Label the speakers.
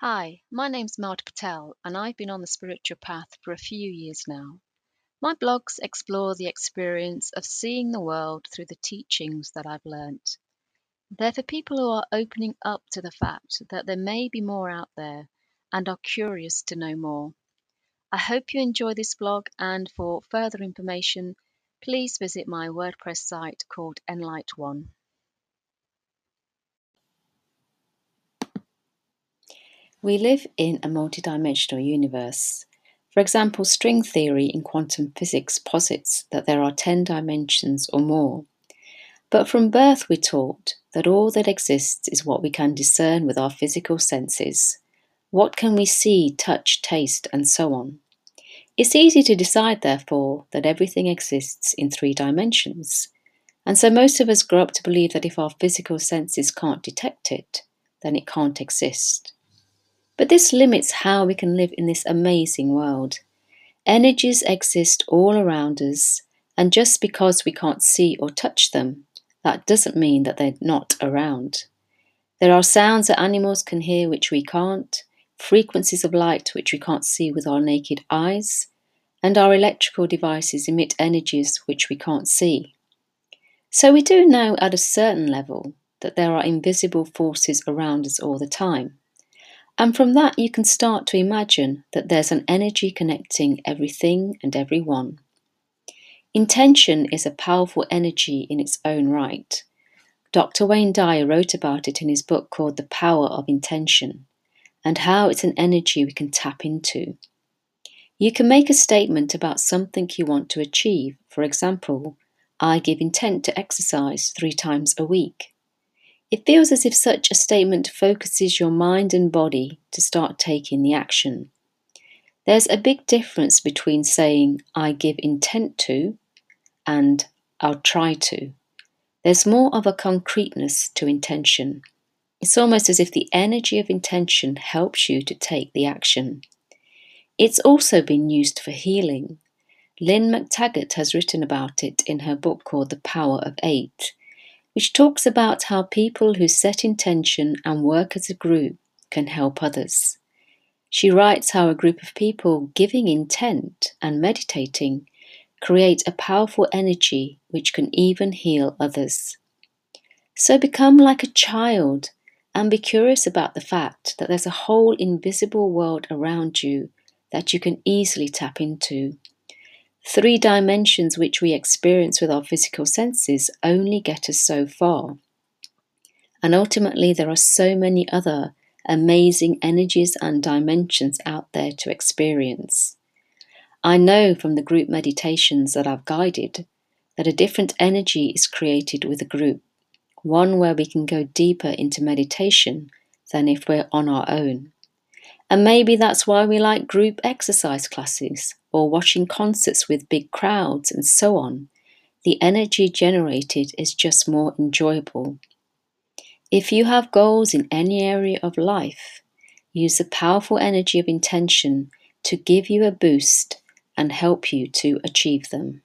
Speaker 1: Hi, my name's Mard Patel, and I've been on the spiritual path for a few years now. My blogs explore the experience of seeing the world through the teachings that I've learnt. They're for people who are opening up to the fact that there may be more out there and are curious to know more. I hope you enjoy this blog, and for further information, please visit my WordPress site called Enlight One.
Speaker 2: We live in a multidimensional universe. For example, string theory in quantum physics posits that there are 10 dimensions or more. But from birth, we're taught that all that exists is what we can discern with our physical senses. What can we see, touch, taste, and so on? It's easy to decide, therefore, that everything exists in three dimensions. And so most of us grow up to believe that if our physical senses can't detect it, then it can't exist. But this limits how we can live in this amazing world. Energies exist all around us, and just because we can't see or touch them, that doesn't mean that they're not around. There are sounds that animals can hear which we can't, frequencies of light which we can't see with our naked eyes, and our electrical devices emit energies which we can't see. So we do know at a certain level that there are invisible forces around us all the time. And from that, you can start to imagine that there's an energy connecting everything and everyone. Intention is a powerful energy in its own right. Dr. Wayne Dyer wrote about it in his book called The Power of Intention and how it's an energy we can tap into. You can make a statement about something you want to achieve. For example, I give intent to exercise three times a week. It feels as if such a statement focuses your mind and body to start taking the action. There's a big difference between saying, I give intent to, and I'll try to. There's more of a concreteness to intention. It's almost as if the energy of intention helps you to take the action. It's also been used for healing. Lynne McTaggart has written about it in her book called The Power of Eight which talks about how people who set intention and work as a group can help others. She writes how a group of people giving intent and meditating create a powerful energy which can even heal others. So become like a child and be curious about the fact that there's a whole invisible world around you that you can easily tap into Three dimensions which we experience with our physical senses only get us so far. And ultimately, there are so many other amazing energies and dimensions out there to experience. I know from the group meditations that I've guided that a different energy is created with a group, one where we can go deeper into meditation than if we're on our own. And maybe that's why we like group exercise classes or watching concerts with big crowds and so on. The energy generated is just more enjoyable. If you have goals in any area of life, use the powerful energy of intention to give you a boost and help you to achieve them.